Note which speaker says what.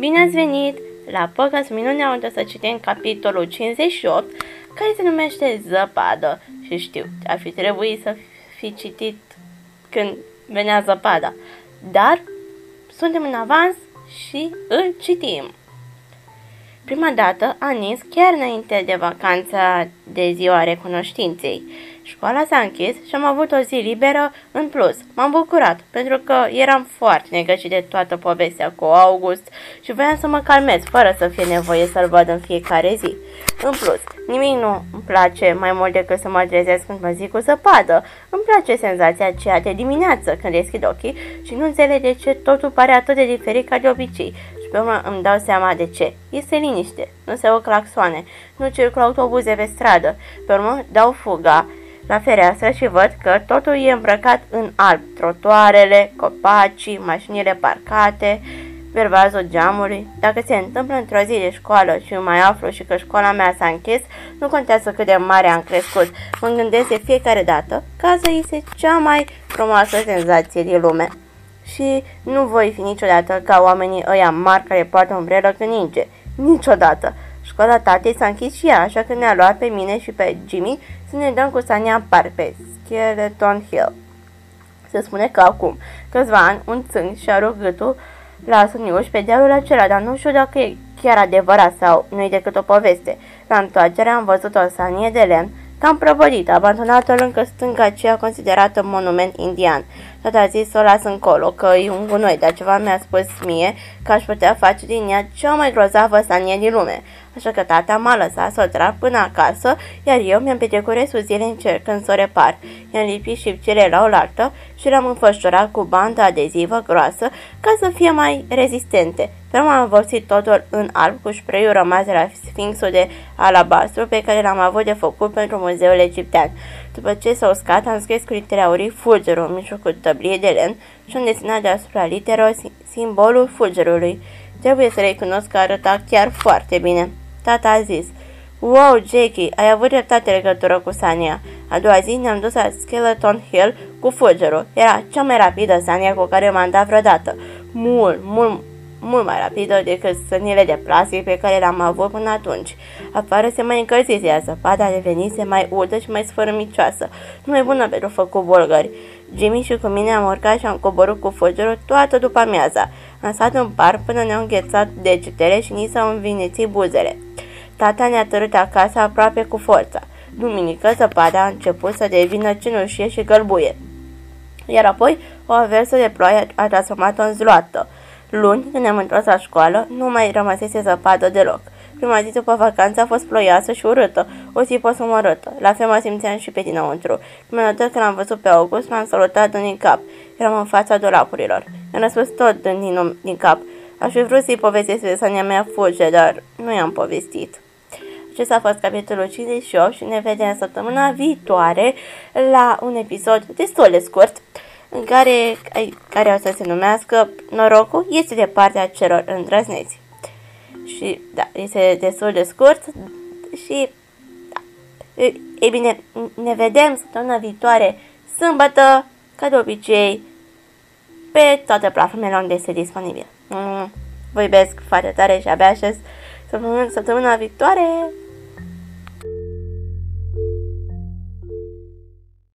Speaker 1: Bine ați venit la podcast Minunea unde să citim capitolul 58 care se numește Zăpadă și știu, ar fi trebuit să fi citit când venea zăpada, dar suntem în avans și îl citim. Prima dată Anis chiar înainte de vacanța de ziua recunoștinței. Școala s-a închis și am avut o zi liberă în plus. M-am bucurat, pentru că eram foarte negăcit de toată povestea cu August și voiam să mă calmez, fără să fie nevoie să-l văd în fiecare zi. În plus, nimic nu îmi place mai mult decât să mă trezesc când mă zic cu zăpadă. Îmi place senzația aceea de dimineață când deschid ochii și nu înțeleg de ce totul pare atât de diferit ca de obicei. Și pe urmă îmi dau seama de ce. Este liniște, nu se o claxoane, nu circulă autobuze pe stradă. Pe urmă dau fuga la fereastră și văd că totul e îmbrăcat în alb. Trotoarele, copacii, mașinile parcate, vervazul geamului. Dacă se întâmplă într-o zi de școală și mai aflu și că școala mea s-a închis, nu contează cât de mare am crescut. Mă gândesc de fiecare dată că asta este cea mai frumoasă senzație din lume. Și nu voi fi niciodată ca oamenii ăia mari care poartă umbrelă când ninge. Niciodată. Școala tatei s-a închis și ea, așa că ne-a luat pe mine și pe Jimmy să ne dăm cu Sania par pe Skeleton Hill. Se spune că acum câțiva ani un țânc și-a rugătul la Suniuș pe dealul acela, dar nu știu dacă e chiar adevărat sau nu e decât o poveste. La întoarcere am văzut o sanie de lemn cam prăvădită, abandonată lângă stânga aceea considerată monument indian. Tata a zis să o las încolo, că e un gunoi, dar ceva mi-a spus mie că aș putea face din ea cea mai grozavă sanie din lume. Așa că tata m-a lăsat să o trag până acasă, iar eu mi-am petrecut restul zilei încercând să o repar. I-am lipit șipcele la oaltă și le-am înfășurat cu bandă adezivă groasă ca să fie mai rezistente. Pe urmă am vopsit totul în alb cu spray rămas de la Sfinxul de alabastru pe care l-am avut de făcut pentru muzeul egiptean. După ce s-a uscat, am scris cu litere aurii fulgerul în mijlocul tăblie de len și am desenat deasupra literă simbolul fulgerului. Trebuie să recunosc că arăta chiar foarte bine. Tata a zis, Wow, Jackie, ai avut dreptate legătură cu Sania. A doua zi ne-am dus la Skeleton Hill cu fulgerul. Era cea mai rapidă Sania cu care m-am dat vreodată. Mult, mult, mult mai rapidă decât sănile de plastic pe care le-am avut până atunci. Afară se mai încălzise, iar zăpada devenise mai udă și mai sfărămicioasă, nu mai bună pentru făcut bulgări. Jimmy și cu mine am urcat și am coborât cu fulgerul toată după amiaza. Am stat în par până ne-au înghețat degetele și ni s-au învinețit buzele. Tata ne-a tărât acasă aproape cu forța. Duminică, zăpada a început să devină cenușie și gălbuie. Iar apoi, o aversă de ploaie a transformat-o în zloată. Luni, când ne-am întors la școală, nu mai rămăsese zăpadă deloc. Prima zi după vacanță a fost ploioasă și urâtă, o zi posumărâtă. La fel mă simțeam și pe dinăuntru. Prima dată când am văzut pe August, m-am salutat din cap. Eram în fața dolapurilor. Mi-am răspuns tot din, din cap. Aș fi vrut să-i povestesc de sania mea fuge, dar nu i-am povestit. Acesta a fost capitolul 58 și ne vedem săptămâna viitoare la un episod destul de scurt în care, care o să se numească Norocul este de partea celor îndrăzneți. Și da, este destul de scurt și da. Ei bine, ne vedem săptămâna viitoare, sâmbătă, ca de obicei, pe toate platformele unde este disponibil. Mm, vă iubesc foarte tare și abia aștept săptămâna, săptămâna viitoare.